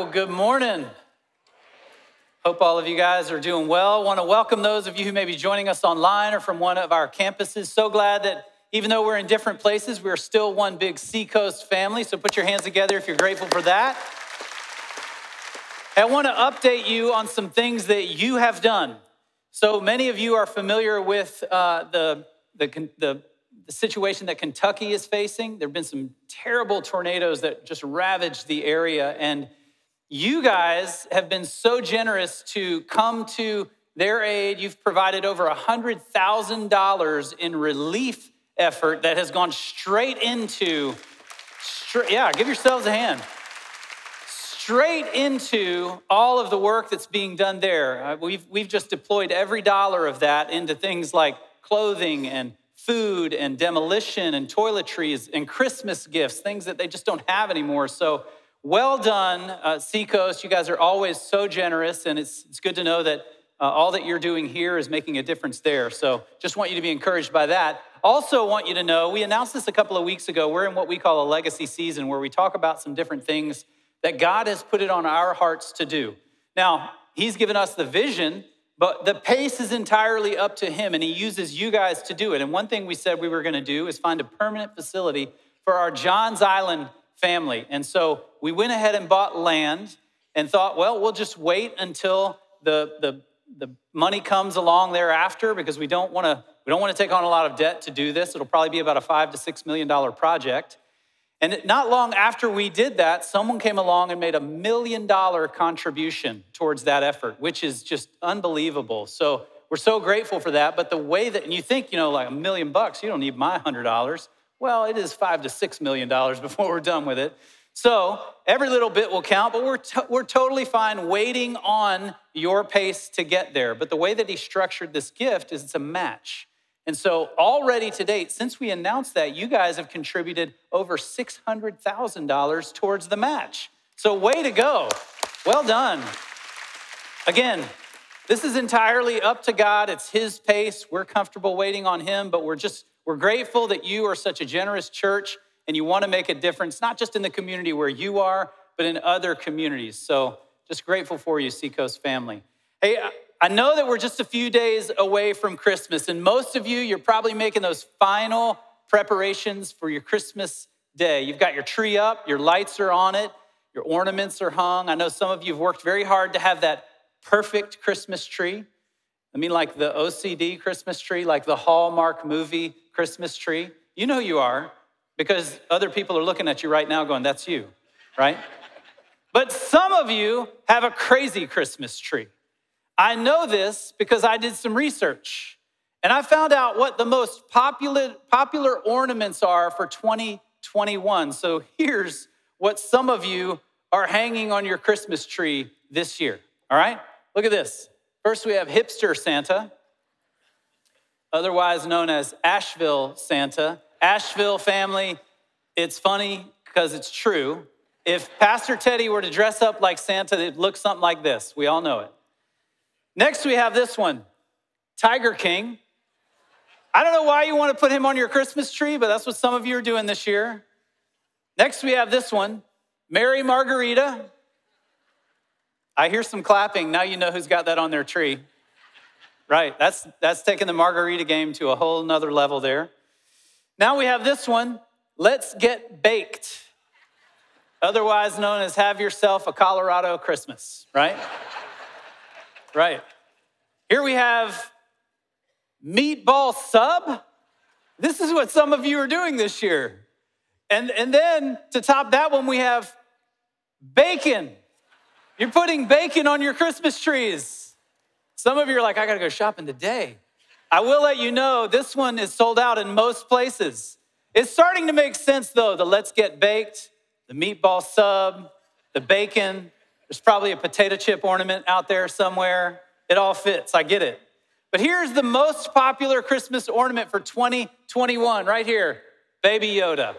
well, good morning. Hope all of you guys are doing well. Want to welcome those of you who may be joining us online or from one of our campuses. So glad that even though we're in different places, we're still one big Seacoast family. So put your hands together if you're grateful for that. I want to update you on some things that you have done. So many of you are familiar with uh, the, the, the the situation that Kentucky is facing. There have been some terrible tornadoes that just ravaged the area. And you guys have been so generous to come to their aid. You've provided over $100,000 in relief effort that has gone straight into, straight, yeah, give yourselves a hand. Straight into all of the work that's being done there. Uh, we've, we've just deployed every dollar of that into things like clothing and food and demolition and toiletries and Christmas gifts, things that they just don't have anymore. So, well done, uh, Seacoast. You guys are always so generous, and it's, it's good to know that uh, all that you're doing here is making a difference there. So, just want you to be encouraged by that. Also, want you to know we announced this a couple of weeks ago. We're in what we call a legacy season where we talk about some different things that God has put it on our hearts to do. Now, He's given us the vision but the pace is entirely up to him, and he uses you guys to do it. And one thing we said we were going to do is find a permanent facility for our Johns Island family. And so we went ahead and bought land and thought, well, we'll just wait until the, the, the money comes along thereafter because we don't want to we don't want to take on a lot of debt to do this. It'll probably be about a five to six million dollar project. And not long after we did that, someone came along and made a million dollar contribution towards that effort, which is just unbelievable. So we're so grateful for that. But the way that, and you think, you know, like a million bucks, you don't need my hundred dollars. Well, it is five to six million dollars before we're done with it. So every little bit will count, but we're, to- we're totally fine waiting on your pace to get there. But the way that he structured this gift is it's a match. And so, already to date, since we announced that, you guys have contributed over $600,000 towards the match. So, way to go. Well done. Again, this is entirely up to God. It's His pace. We're comfortable waiting on Him, but we're just, we're grateful that you are such a generous church and you want to make a difference, not just in the community where you are, but in other communities. So, just grateful for you, Seacoast family. Hey, I know that we're just a few days away from Christmas, and most of you, you're probably making those final preparations for your Christmas day. You've got your tree up, your lights are on it, your ornaments are hung. I know some of you have worked very hard to have that perfect Christmas tree. I mean, like the OCD Christmas tree, like the Hallmark movie Christmas tree. You know you are because other people are looking at you right now going, That's you, right? but some of you have a crazy Christmas tree. I know this because I did some research and I found out what the most popular, popular ornaments are for 2021. So here's what some of you are hanging on your Christmas tree this year. All right? Look at this. First, we have Hipster Santa, otherwise known as Asheville Santa. Asheville family, it's funny because it's true. If Pastor Teddy were to dress up like Santa, it'd look something like this. We all know it. Next, we have this one Tiger King. I don't know why you want to put him on your Christmas tree, but that's what some of you are doing this year. Next, we have this one Mary Margarita. I hear some clapping. Now you know who's got that on their tree. Right, that's, that's taking the margarita game to a whole nother level there. Now we have this one Let's Get Baked, otherwise known as Have Yourself a Colorado Christmas, right? Right. Here we have meatball sub. This is what some of you are doing this year. And, and then to top that one, we have bacon. You're putting bacon on your Christmas trees. Some of you are like, I gotta go shopping today. I will let you know this one is sold out in most places. It's starting to make sense though the let's get baked, the meatball sub, the bacon. There's probably a potato chip ornament out there somewhere. It all fits, I get it. But here's the most popular Christmas ornament for 2021, right here Baby Yoda.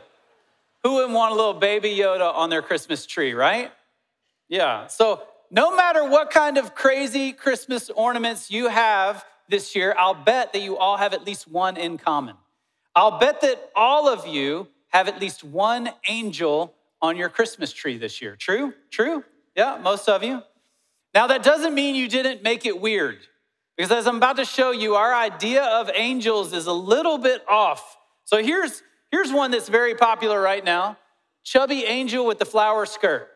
Who wouldn't want a little baby Yoda on their Christmas tree, right? Yeah. So, no matter what kind of crazy Christmas ornaments you have this year, I'll bet that you all have at least one in common. I'll bet that all of you have at least one angel on your Christmas tree this year. True? True? Yeah, most of you. Now, that doesn't mean you didn't make it weird, because as I'm about to show you, our idea of angels is a little bit off. So here's, here's one that's very popular right now chubby angel with the flower skirt.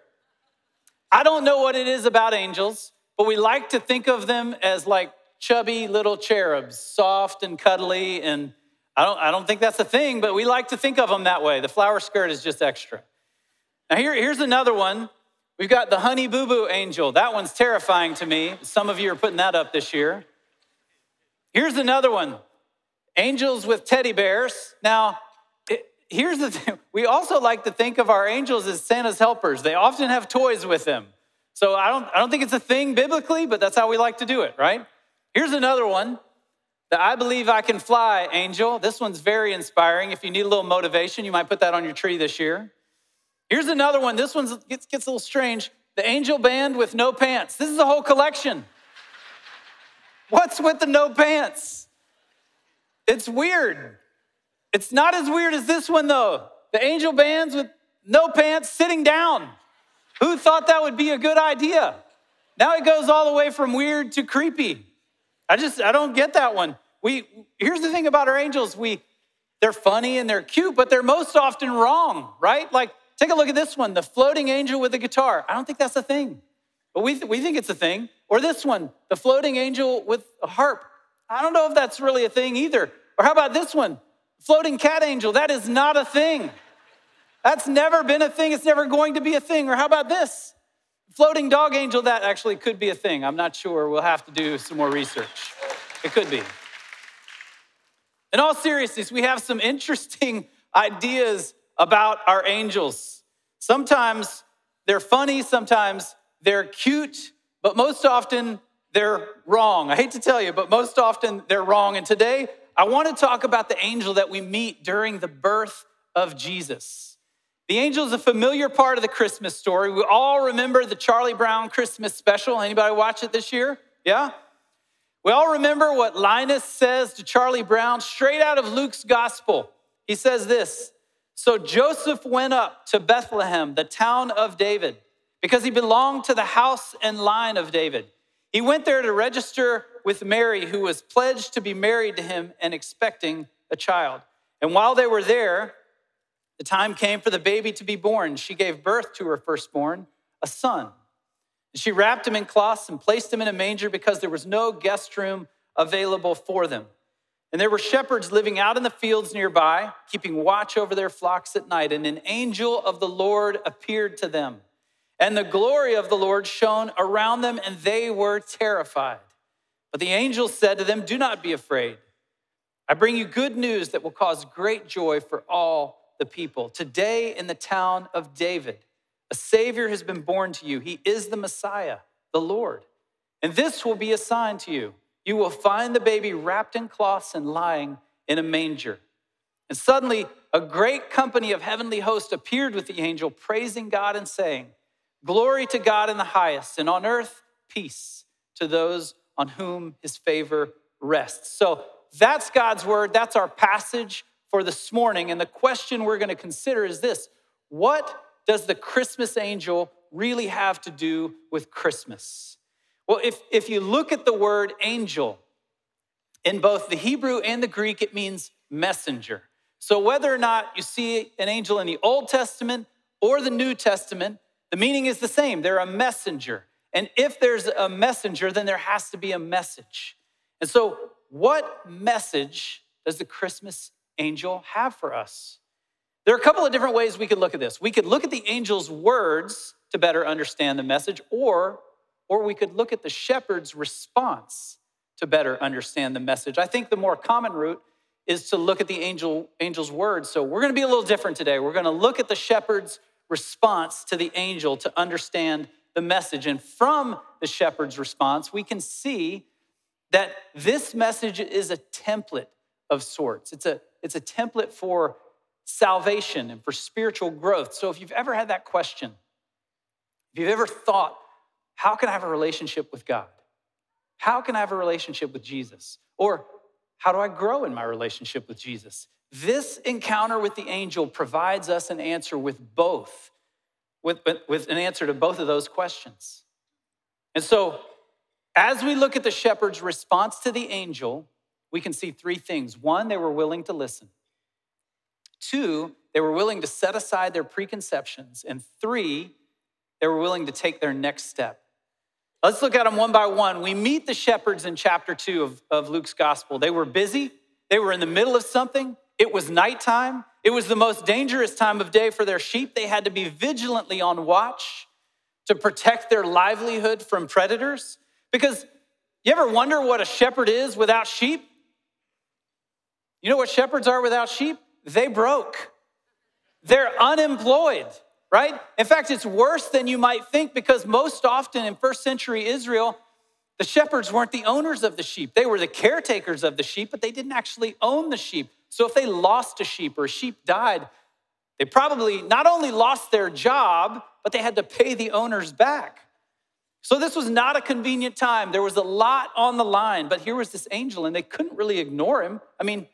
I don't know what it is about angels, but we like to think of them as like chubby little cherubs, soft and cuddly. And I don't, I don't think that's a thing, but we like to think of them that way. The flower skirt is just extra. Now, here, here's another one. We've got the honey boo boo angel. That one's terrifying to me. Some of you are putting that up this year. Here's another one angels with teddy bears. Now, here's the thing we also like to think of our angels as Santa's helpers, they often have toys with them. So I don't, I don't think it's a thing biblically, but that's how we like to do it, right? Here's another one the I Believe I Can Fly angel. This one's very inspiring. If you need a little motivation, you might put that on your tree this year. Here's another one. This one gets, gets a little strange. The angel band with no pants. This is a whole collection. What's with the no pants? It's weird. It's not as weird as this one, though. The angel bands with no pants sitting down. Who thought that would be a good idea? Now it goes all the way from weird to creepy. I just, I don't get that one. We, here's the thing about our angels we, they're funny and they're cute, but they're most often wrong, right? Like Take a look at this one the floating angel with a guitar. I don't think that's a thing, but we, th- we think it's a thing. Or this one, the floating angel with a harp. I don't know if that's really a thing either. Or how about this one, floating cat angel? That is not a thing. That's never been a thing. It's never going to be a thing. Or how about this? Floating dog angel, that actually could be a thing. I'm not sure. We'll have to do some more research. It could be. In all seriousness, we have some interesting ideas about our angels. Sometimes they're funny, sometimes they're cute, but most often they're wrong. I hate to tell you, but most often they're wrong. And today I want to talk about the angel that we meet during the birth of Jesus. The angel is a familiar part of the Christmas story. We all remember the Charlie Brown Christmas special. Anybody watch it this year? Yeah? We all remember what Linus says to Charlie Brown straight out of Luke's gospel. He says this so Joseph went up to Bethlehem, the town of David, because he belonged to the house and line of David. He went there to register with Mary, who was pledged to be married to him and expecting a child. And while they were there, the time came for the baby to be born. She gave birth to her firstborn, a son. And she wrapped him in cloths and placed him in a manger because there was no guest room available for them. And there were shepherds living out in the fields nearby, keeping watch over their flocks at night. And an angel of the Lord appeared to them. And the glory of the Lord shone around them, and they were terrified. But the angel said to them, Do not be afraid. I bring you good news that will cause great joy for all the people. Today, in the town of David, a Savior has been born to you. He is the Messiah, the Lord. And this will be a sign to you you will find the baby wrapped in cloths and lying in a manger. And suddenly, a great company of heavenly hosts appeared with the angel, praising God and saying, Glory to God in the highest, and on earth, peace to those on whom his favor rests. So that's God's word. That's our passage for this morning. And the question we're going to consider is this What does the Christmas angel really have to do with Christmas? Well, if, if you look at the word angel, in both the Hebrew and the Greek, it means messenger. So whether or not you see an angel in the Old Testament or the New Testament, the meaning is the same. They're a messenger. And if there's a messenger, then there has to be a message. And so, what message does the Christmas angel have for us? There are a couple of different ways we could look at this. We could look at the angel's words to better understand the message, or or we could look at the shepherd's response to better understand the message. I think the more common route is to look at the angel, angel's words. So we're going to be a little different today. We're going to look at the shepherd's response to the angel to understand the message. And from the shepherd's response, we can see that this message is a template of sorts. It's a, it's a template for salvation and for spiritual growth. So if you've ever had that question, if you've ever thought, how can I have a relationship with God? How can I have a relationship with Jesus? Or how do I grow in my relationship with Jesus? This encounter with the angel provides us an answer with both. With, with an answer to both of those questions. And so, as we look at the shepherd's response to the angel, we can see three things. One, they were willing to listen. Two, they were willing to set aside their preconceptions. And three, they were willing to take their next step. Let's look at them one by one. We meet the shepherds in chapter two of, of Luke's gospel. They were busy, they were in the middle of something. It was nighttime. It was the most dangerous time of day for their sheep. They had to be vigilantly on watch to protect their livelihood from predators. Because you ever wonder what a shepherd is without sheep? You know what shepherds are without sheep? They broke. They're unemployed, right? In fact, it's worse than you might think because most often in first century Israel, the shepherds weren't the owners of the sheep. They were the caretakers of the sheep, but they didn't actually own the sheep. So if they lost a sheep or a sheep died, they probably not only lost their job, but they had to pay the owners back. So this was not a convenient time. There was a lot on the line, but here was this angel, and they couldn't really ignore him. I mean,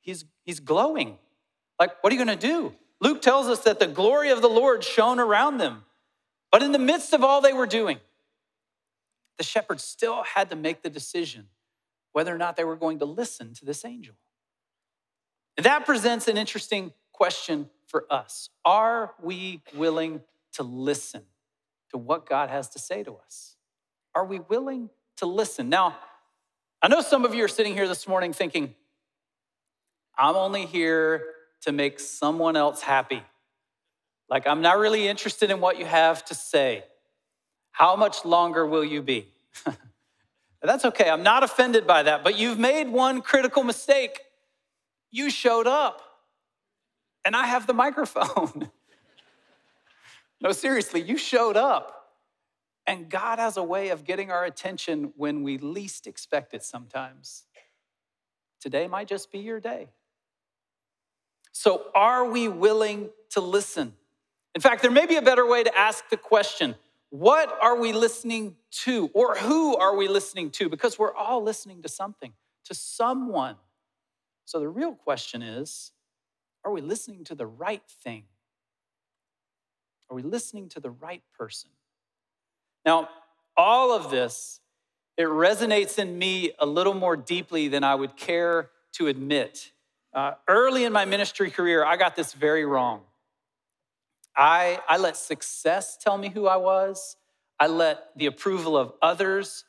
he's, he's glowing. Like, what are you going to do? Luke tells us that the glory of the Lord shone around them. But in the midst of all they were doing, the shepherds still had to make the decision whether or not they were going to listen to this angel. And that presents an interesting question for us. Are we willing to listen to what God has to say to us? Are we willing to listen? Now, I know some of you are sitting here this morning thinking, I'm only here to make someone else happy. Like, I'm not really interested in what you have to say. How much longer will you be? That's okay. I'm not offended by that, but you've made one critical mistake. You showed up, and I have the microphone. no, seriously, you showed up. And God has a way of getting our attention when we least expect it sometimes. Today might just be your day. So, are we willing to listen? In fact, there may be a better way to ask the question what are we listening to? Or who are we listening to? Because we're all listening to something, to someone. So, the real question is are we listening to the right thing? Are we listening to the right person? Now, all of this, it resonates in me a little more deeply than I would care to admit. Uh, early in my ministry career, I got this very wrong. I, I let success tell me who I was. I let the approval of others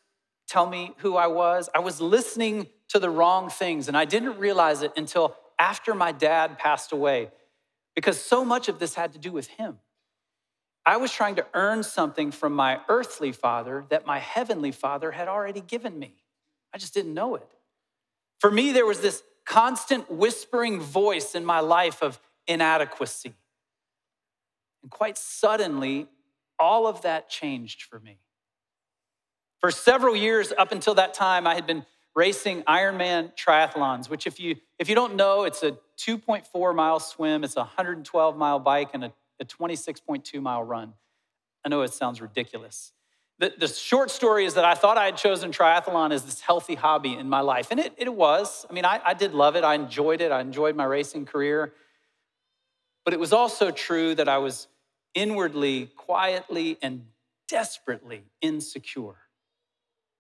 tell me who I was. I was listening to the wrong things, and I didn't realize it until after my dad passed away, because so much of this had to do with him. I was trying to earn something from my earthly father that my heavenly father had already given me. I just didn't know it. For me, there was this constant whispering voice in my life of inadequacy. And quite suddenly, all of that changed for me. For several years up until that time, I had been racing Ironman triathlons, which, if you, if you don't know, it's a 2.4 mile swim, it's a 112 mile bike, and a, a 26.2 mile run. I know it sounds ridiculous. The, the short story is that I thought I had chosen triathlon as this healthy hobby in my life, and it, it was. I mean, I, I did love it, I enjoyed it, I enjoyed my racing career. But it was also true that I was inwardly, quietly, and desperately insecure.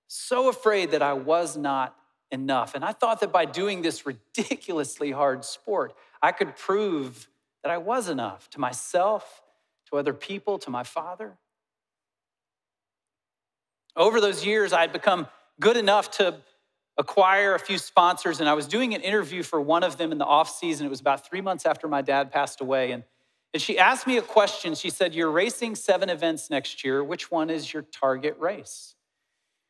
So afraid that I was not enough. And I thought that by doing this ridiculously hard sport, I could prove that I was enough to myself, to other people, to my father. Over those years, I'd become good enough to acquire a few sponsors, and I was doing an interview for one of them in the off season. It was about three months after my dad passed away. And, and she asked me a question. She said, You're racing seven events next year. Which one is your target race?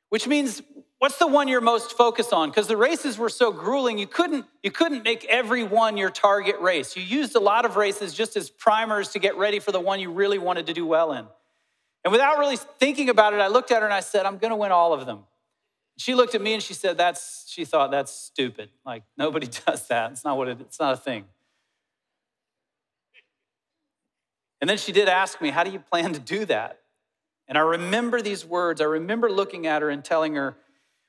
Which means, what's the one you're most focused on? Because the races were so grueling, you couldn't, you couldn't make every one your target race. You used a lot of races just as primers to get ready for the one you really wanted to do well in. And without really thinking about it, I looked at her and I said, I'm going to win all of them. She looked at me and she said, That's, she thought, that's stupid. Like, nobody does that. It's not what it, it's not a thing. And then she did ask me, How do you plan to do that? And I remember these words. I remember looking at her and telling her,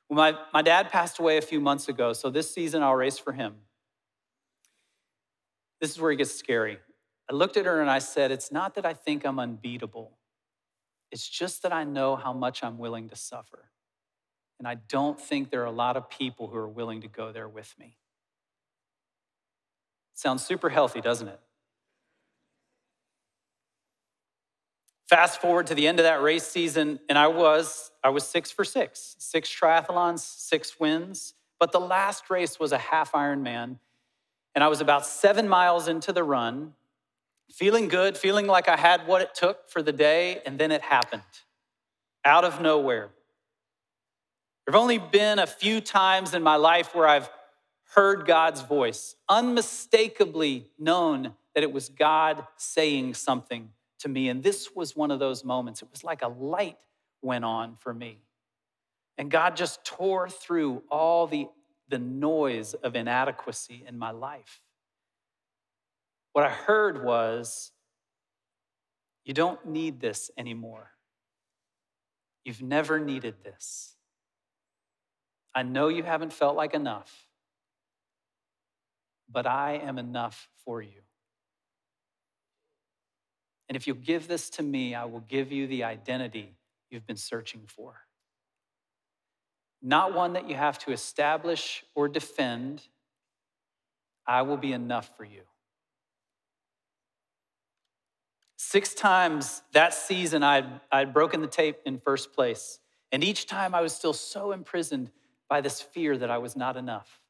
well, my, my dad passed away a few months ago, so this season I'll race for him. This is where it gets scary. I looked at her and I said, It's not that I think I'm unbeatable, it's just that I know how much I'm willing to suffer. And I don't think there are a lot of people who are willing to go there with me. Sounds super healthy, doesn't it? Fast forward to the end of that race season, and I was I was six for six, six triathlons, six wins. But the last race was a half Ironman, and I was about seven miles into the run, feeling good, feeling like I had what it took for the day, and then it happened out of nowhere. There have only been a few times in my life where I've heard God's voice, unmistakably known that it was God saying something to me. And this was one of those moments. It was like a light went on for me. And God just tore through all the, the noise of inadequacy in my life. What I heard was, You don't need this anymore. You've never needed this. I know you haven't felt like enough, but I am enough for you. And if you'll give this to me, I will give you the identity you've been searching for. Not one that you have to establish or defend. I will be enough for you. Six times that season, I'd, I'd broken the tape in first place. And each time I was still so imprisoned by this fear that I was not enough.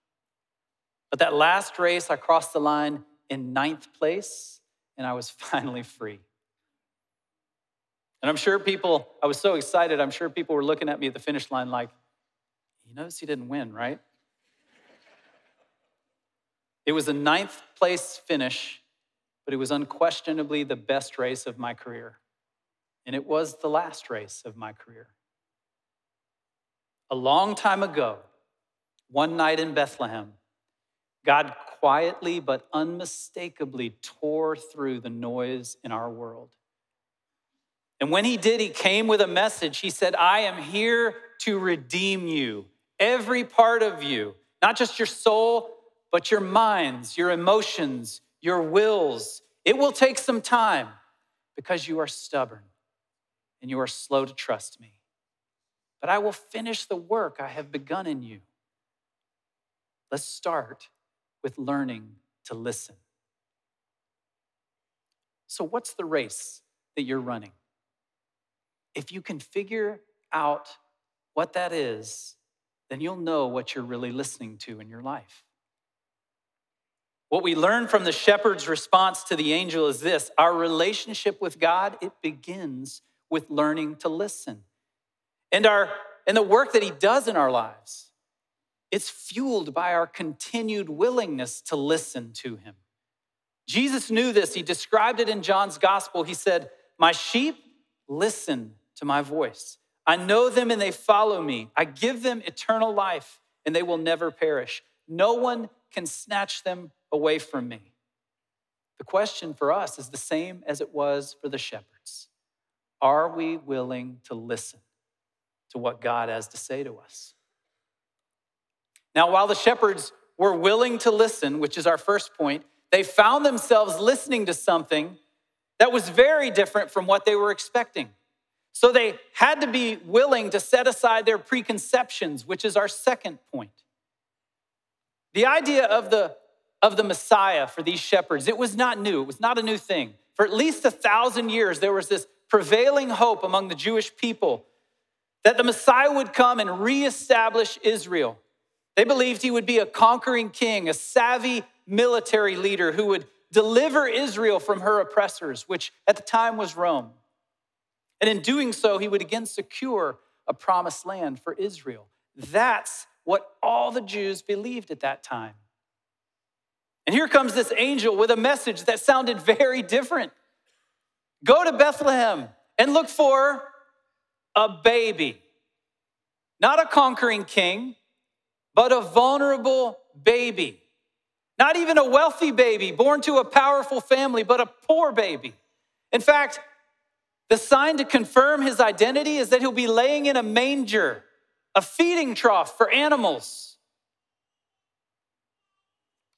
But that last race, I crossed the line in ninth place, and I was finally free. And I'm sure people, I was so excited, I'm sure people were looking at me at the finish line like, you notice he didn't win, right? It was a ninth place finish, but it was unquestionably the best race of my career. And it was the last race of my career. A long time ago, one night in Bethlehem, God quietly but unmistakably tore through the noise in our world. And when he did, he came with a message. He said, I am here to redeem you, every part of you, not just your soul, but your minds, your emotions, your wills. It will take some time because you are stubborn and you are slow to trust me. But I will finish the work I have begun in you. Let's start with learning to listen. So, what's the race that you're running? if you can figure out what that is, then you'll know what you're really listening to in your life. What we learn from the shepherd's response to the angel is this our relationship with God, it begins with learning to listen. And, our, and the work that he does in our lives, it's fueled by our continued willingness to listen to him. Jesus knew this. He described it in John's gospel. He said, My sheep listen to my voice. I know them and they follow me. I give them eternal life and they will never perish. No one can snatch them away from me. The question for us is the same as it was for the shepherds Are we willing to listen to what God has to say to us? Now, while the shepherds were willing to listen, which is our first point, they found themselves listening to something that was very different from what they were expecting. So they had to be willing to set aside their preconceptions, which is our second point. The idea of the, of the Messiah for these shepherds, it was not new, it was not a new thing. For at least a thousand years, there was this prevailing hope among the Jewish people that the Messiah would come and reestablish Israel. They believed he would be a conquering king, a savvy military leader who would deliver Israel from her oppressors, which at the time was Rome. And in doing so, he would again secure a promised land for Israel. That's what all the Jews believed at that time. And here comes this angel with a message that sounded very different. Go to Bethlehem and look for a baby, not a conquering king, but a vulnerable baby. Not even a wealthy baby born to a powerful family, but a poor baby. In fact, the sign to confirm his identity is that he'll be laying in a manger, a feeding trough for animals.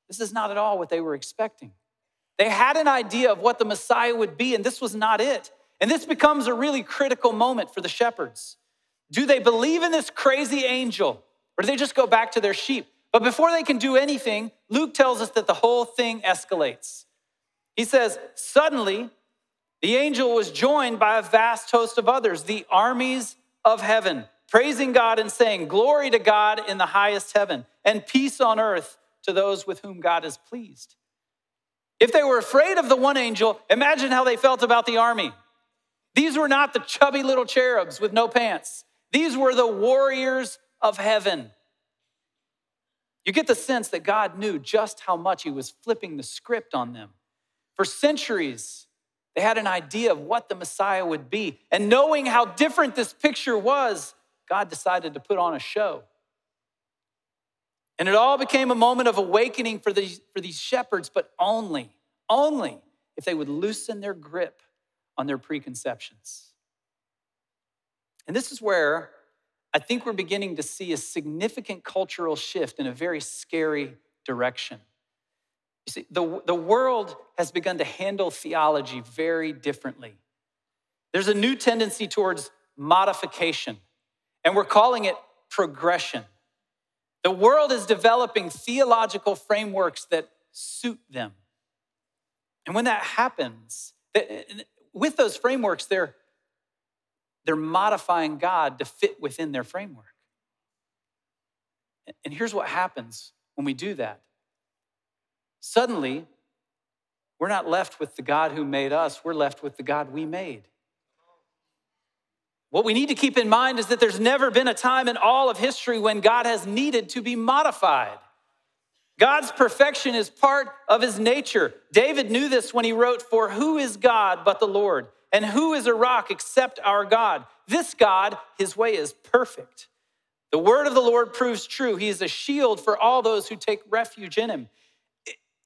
This is not at all what they were expecting. They had an idea of what the Messiah would be, and this was not it. And this becomes a really critical moment for the shepherds. Do they believe in this crazy angel, or do they just go back to their sheep? But before they can do anything, Luke tells us that the whole thing escalates. He says, Suddenly, the angel was joined by a vast host of others, the armies of heaven, praising God and saying, Glory to God in the highest heaven, and peace on earth to those with whom God is pleased. If they were afraid of the one angel, imagine how they felt about the army. These were not the chubby little cherubs with no pants, these were the warriors of heaven. You get the sense that God knew just how much He was flipping the script on them. For centuries, they had an idea of what the Messiah would be. And knowing how different this picture was, God decided to put on a show. And it all became a moment of awakening for these, for these shepherds, but only, only if they would loosen their grip on their preconceptions. And this is where I think we're beginning to see a significant cultural shift in a very scary direction. You see, the, the world has begun to handle theology very differently. There's a new tendency towards modification, and we're calling it progression. The world is developing theological frameworks that suit them. And when that happens, with those frameworks, they're they're modifying God to fit within their framework. And here's what happens when we do that suddenly, we're not left with the God who made us, we're left with the God we made. What we need to keep in mind is that there's never been a time in all of history when God has needed to be modified. God's perfection is part of his nature. David knew this when he wrote, For who is God but the Lord? And who is a rock except our God? This God, his way is perfect. The word of the Lord proves true. He is a shield for all those who take refuge in him.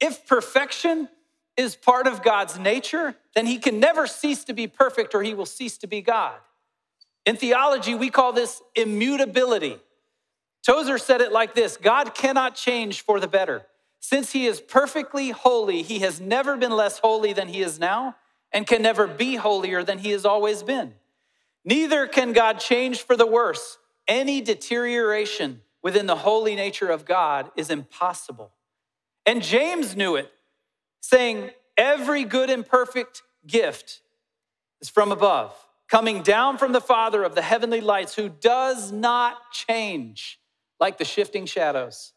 If perfection is part of God's nature, then he can never cease to be perfect or he will cease to be God. In theology, we call this immutability. Tozer said it like this God cannot change for the better. Since he is perfectly holy, he has never been less holy than he is now and can never be holier than he has always been. Neither can God change for the worse. Any deterioration within the holy nature of God is impossible. And James knew it, saying, Every good and perfect gift is from above, coming down from the Father of the heavenly lights, who does not change like the shifting shadows.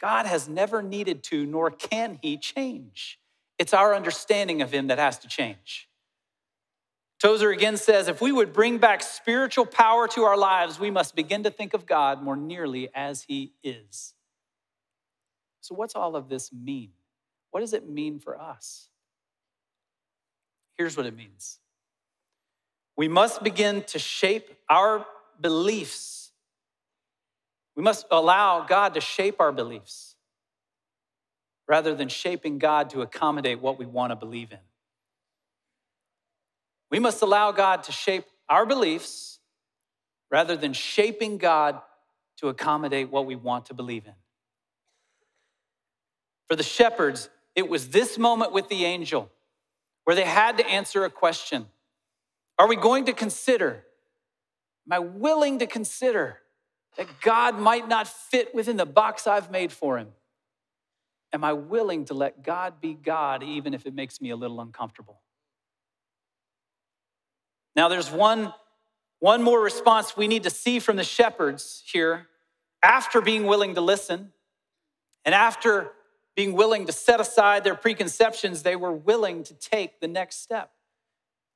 God has never needed to, nor can he change. It's our understanding of him that has to change. Tozer again says if we would bring back spiritual power to our lives, we must begin to think of God more nearly as he is. So, what's all of this mean? What does it mean for us? Here's what it means we must begin to shape our beliefs. We must allow God to shape our beliefs rather than shaping God to accommodate what we want to believe in. We must allow God to shape our beliefs rather than shaping God to accommodate what we want to believe in. For the shepherds, it was this moment with the angel where they had to answer a question Are we going to consider? Am I willing to consider that God might not fit within the box I've made for him? Am I willing to let God be God even if it makes me a little uncomfortable? Now, there's one, one more response we need to see from the shepherds here after being willing to listen and after being willing to set aside their preconceptions, they were willing to take the next step.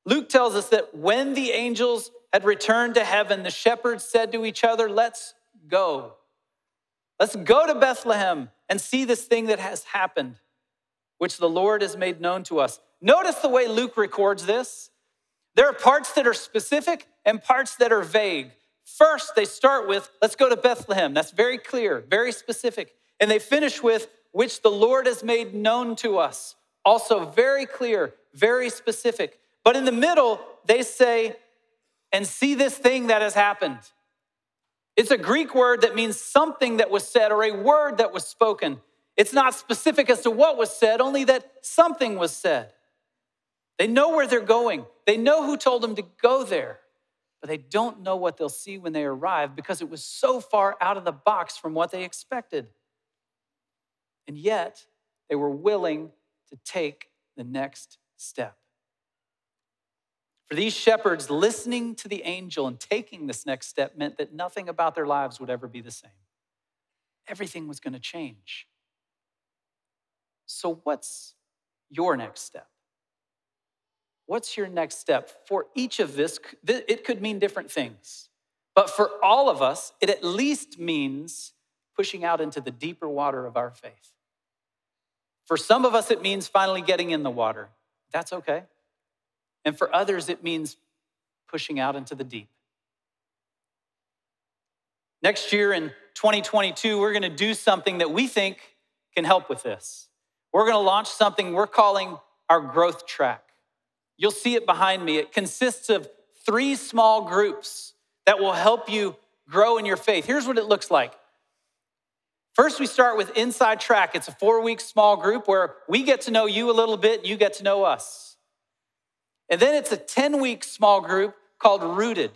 Luke tells us that when the angels had returned to heaven, the shepherds said to each other, Let's go. Let's go to Bethlehem and see this thing that has happened, which the Lord has made known to us. Notice the way Luke records this. There are parts that are specific and parts that are vague. First, they start with, let's go to Bethlehem. That's very clear, very specific. And they finish with, which the Lord has made known to us. Also, very clear, very specific. But in the middle, they say, and see this thing that has happened. It's a Greek word that means something that was said or a word that was spoken. It's not specific as to what was said, only that something was said. They know where they're going, they know who told them to go there, but they don't know what they'll see when they arrive because it was so far out of the box from what they expected. And yet, they were willing to take the next step. For these shepherds, listening to the angel and taking this next step meant that nothing about their lives would ever be the same. Everything was going to change. So, what's your next step? What's your next step? For each of this, it could mean different things. But for all of us, it at least means pushing out into the deeper water of our faith. For some of us, it means finally getting in the water. That's okay. And for others, it means pushing out into the deep. Next year in 2022, we're going to do something that we think can help with this. We're going to launch something we're calling our growth track. You'll see it behind me. It consists of three small groups that will help you grow in your faith. Here's what it looks like. First, we start with Inside Track. It's a four week small group where we get to know you a little bit, you get to know us. And then it's a 10 week small group called Rooted,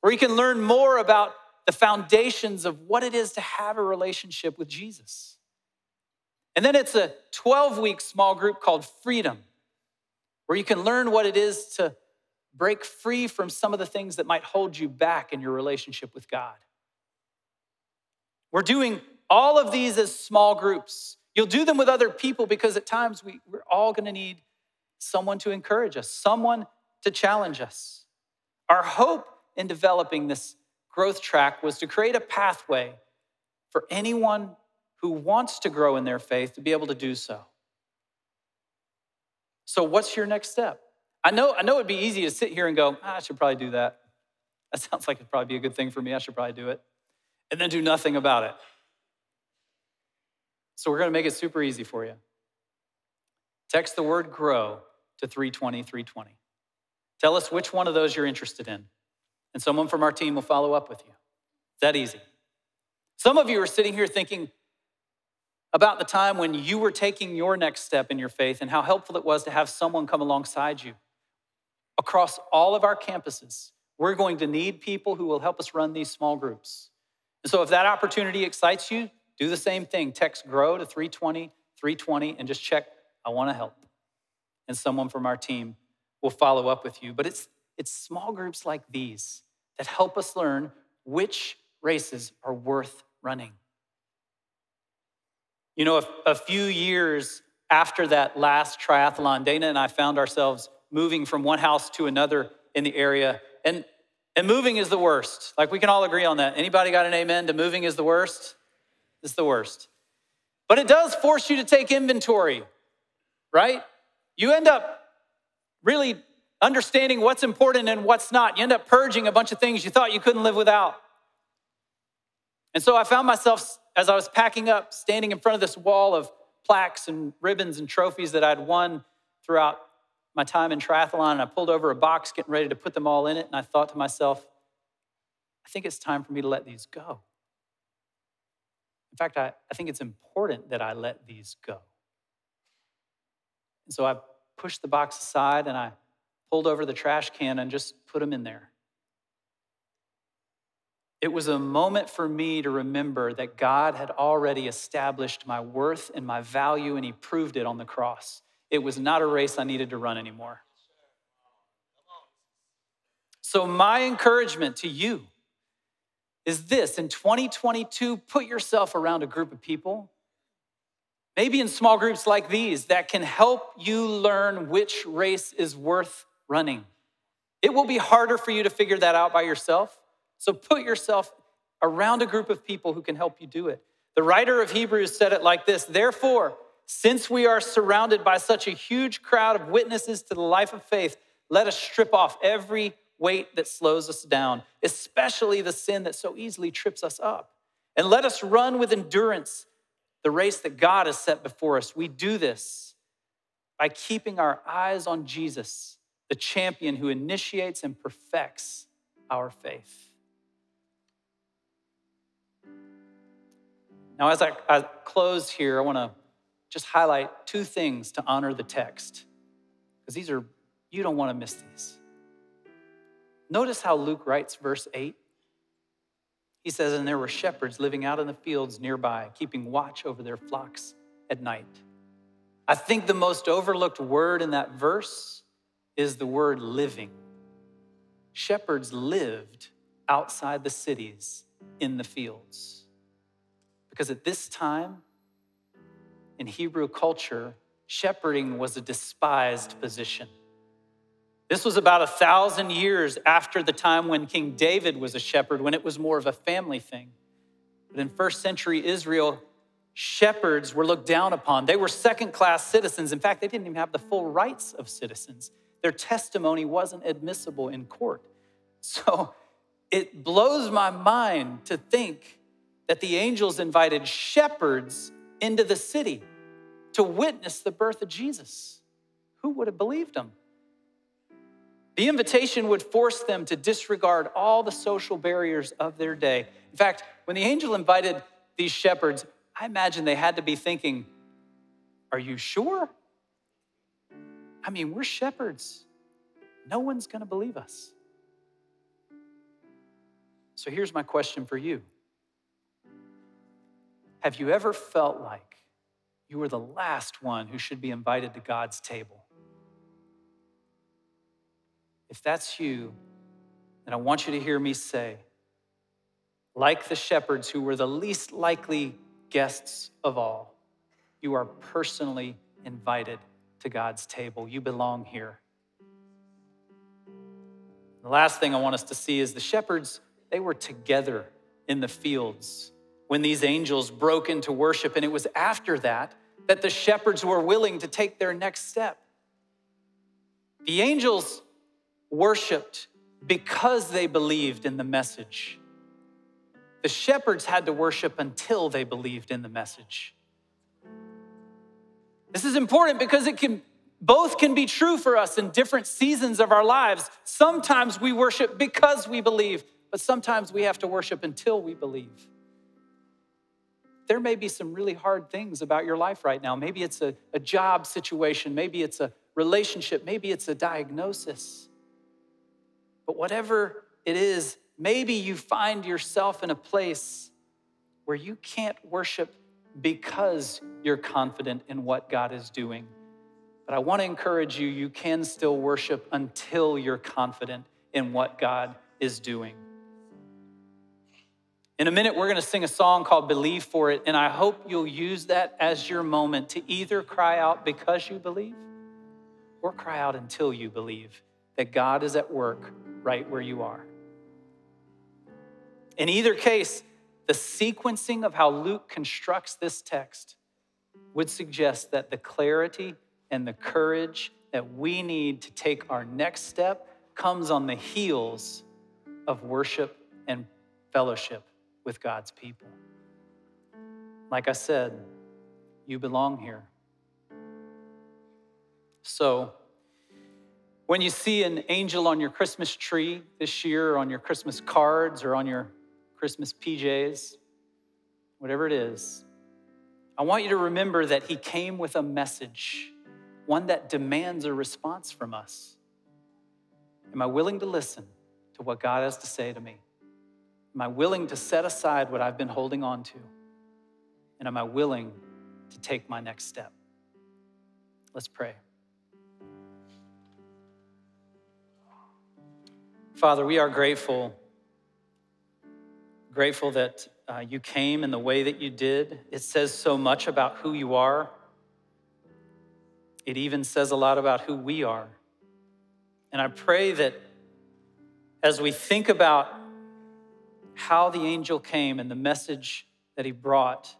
where you can learn more about the foundations of what it is to have a relationship with Jesus. And then it's a 12 week small group called Freedom, where you can learn what it is to break free from some of the things that might hold you back in your relationship with God. We're doing all of these as small groups. You'll do them with other people because at times we, we're all going to need someone to encourage us, someone to challenge us. Our hope in developing this growth track was to create a pathway for anyone who wants to grow in their faith to be able to do so. So, what's your next step? I know, I know it'd be easy to sit here and go, ah, I should probably do that. That sounds like it'd probably be a good thing for me. I should probably do it. And then do nothing about it. So, we're going to make it super easy for you. Text the word grow to 320 320. Tell us which one of those you're interested in, and someone from our team will follow up with you. It's that easy. Some of you are sitting here thinking, about the time when you were taking your next step in your faith and how helpful it was to have someone come alongside you. Across all of our campuses, we're going to need people who will help us run these small groups. And so if that opportunity excites you, do the same thing. Text GROW to 320 320 and just check, I want to help. And someone from our team will follow up with you. But it's, it's small groups like these that help us learn which races are worth running. You know, a, a few years after that last triathlon, Dana and I found ourselves moving from one house to another in the area. And, and moving is the worst. Like we can all agree on that. Anybody got an amen to moving is the worst? It's the worst. But it does force you to take inventory, right? You end up really understanding what's important and what's not. You end up purging a bunch of things you thought you couldn't live without. And so I found myself as I was packing up, standing in front of this wall of plaques and ribbons and trophies that I'd won throughout my time in triathlon, and I pulled over a box getting ready to put them all in it, and I thought to myself, I think it's time for me to let these go. In fact, I, I think it's important that I let these go. And so I pushed the box aside and I pulled over the trash can and just put them in there. It was a moment for me to remember that God had already established my worth and my value, and He proved it on the cross. It was not a race I needed to run anymore. So, my encouragement to you is this in 2022, put yourself around a group of people, maybe in small groups like these, that can help you learn which race is worth running. It will be harder for you to figure that out by yourself. So put yourself around a group of people who can help you do it. The writer of Hebrews said it like this Therefore, since we are surrounded by such a huge crowd of witnesses to the life of faith, let us strip off every weight that slows us down, especially the sin that so easily trips us up. And let us run with endurance the race that God has set before us. We do this by keeping our eyes on Jesus, the champion who initiates and perfects our faith. Now, as I, I close here, I want to just highlight two things to honor the text, because these are, you don't want to miss these. Notice how Luke writes verse 8. He says, And there were shepherds living out in the fields nearby, keeping watch over their flocks at night. I think the most overlooked word in that verse is the word living. Shepherds lived outside the cities in the fields. Because at this time, in Hebrew culture, shepherding was a despised position. This was about a thousand years after the time when King David was a shepherd, when it was more of a family thing. But in first century Israel, shepherds were looked down upon. They were second class citizens. In fact, they didn't even have the full rights of citizens. Their testimony wasn't admissible in court. So it blows my mind to think that the angels invited shepherds into the city to witness the birth of Jesus. Who would have believed them? The invitation would force them to disregard all the social barriers of their day. In fact, when the angel invited these shepherds, I imagine they had to be thinking, Are you sure? I mean, we're shepherds. No one's going to believe us. So here's my question for you Have you ever felt like you were the last one who should be invited to God's table? If that's you, then I want you to hear me say, like the shepherds who were the least likely guests of all, you are personally invited to God's table. You belong here. The last thing I want us to see is the shepherds, they were together in the fields when these angels broke into worship. And it was after that that the shepherds were willing to take their next step. The angels worshiped because they believed in the message. The shepherds had to worship until they believed in the message. This is important because it can both can be true for us in different seasons of our lives. Sometimes we worship because we believe, but sometimes we have to worship until we believe. There may be some really hard things about your life right now. Maybe it's a, a job situation, maybe it's a relationship, maybe it's a diagnosis. But whatever it is, maybe you find yourself in a place where you can't worship because you're confident in what God is doing. But I want to encourage you, you can still worship until you're confident in what God is doing. In a minute, we're going to sing a song called Believe for It, and I hope you'll use that as your moment to either cry out because you believe or cry out until you believe that God is at work right where you are. In either case, the sequencing of how Luke constructs this text would suggest that the clarity and the courage that we need to take our next step comes on the heels of worship and fellowship with God's people. Like I said, you belong here. So, when you see an angel on your Christmas tree this year, or on your Christmas cards, or on your Christmas PJs, whatever it is, I want you to remember that he came with a message, one that demands a response from us. Am I willing to listen to what God has to say to me? Am I willing to set aside what I've been holding on to? And am I willing to take my next step? Let's pray. Father, we are grateful, grateful that uh, you came in the way that you did. It says so much about who you are. It even says a lot about who we are. And I pray that as we think about how the angel came and the message that he brought,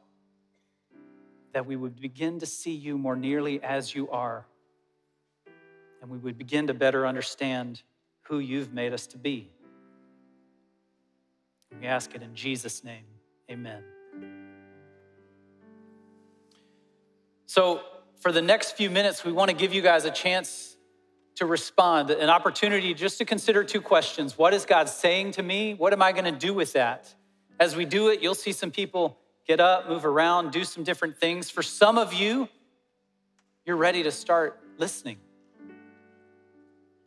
that we would begin to see you more nearly as you are. And we would begin to better understand who you've made us to be. We ask it in Jesus' name. Amen. So, for the next few minutes, we want to give you guys a chance to respond, an opportunity just to consider two questions. What is God saying to me? What am I going to do with that? As we do it, you'll see some people get up, move around, do some different things. For some of you, you're ready to start listening.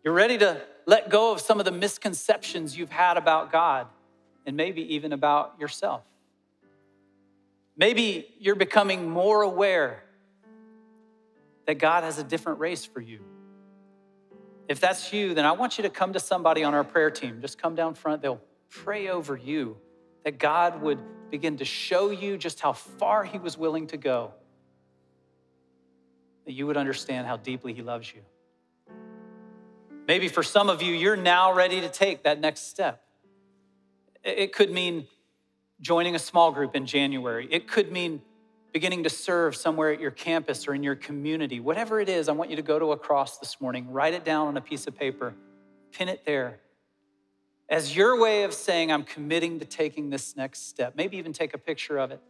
You're ready to let go of some of the misconceptions you've had about God and maybe even about yourself. Maybe you're becoming more aware that God has a different race for you. If that's you, then I want you to come to somebody on our prayer team. Just come down front. They'll pray over you that God would begin to show you just how far He was willing to go, that you would understand how deeply He loves you. Maybe for some of you, you're now ready to take that next step. It could mean joining a small group in January, it could mean beginning to serve somewhere at your campus or in your community. Whatever it is, I want you to go to a cross this morning, write it down on a piece of paper, pin it there as your way of saying, I'm committing to taking this next step. Maybe even take a picture of it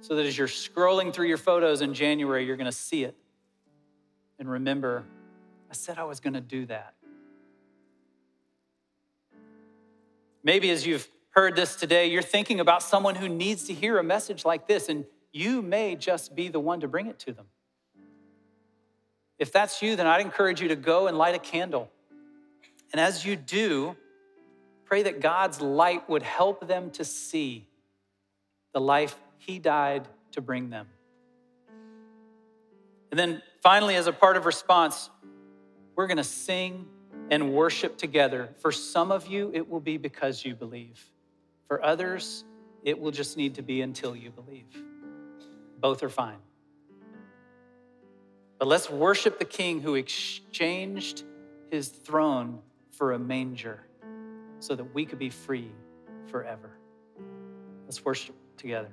so that as you're scrolling through your photos in January, you're going to see it and remember, I said I was going to do that. Maybe as you've heard this today, you're thinking about someone who needs to hear a message like this, and you may just be the one to bring it to them. If that's you, then I'd encourage you to go and light a candle. And as you do, pray that God's light would help them to see the life He died to bring them. And then finally, as a part of response, we're going to sing and worship together. For some of you, it will be because you believe. For others, it will just need to be until you believe. Both are fine. But let's worship the King who exchanged his throne for a manger so that we could be free forever. Let's worship together.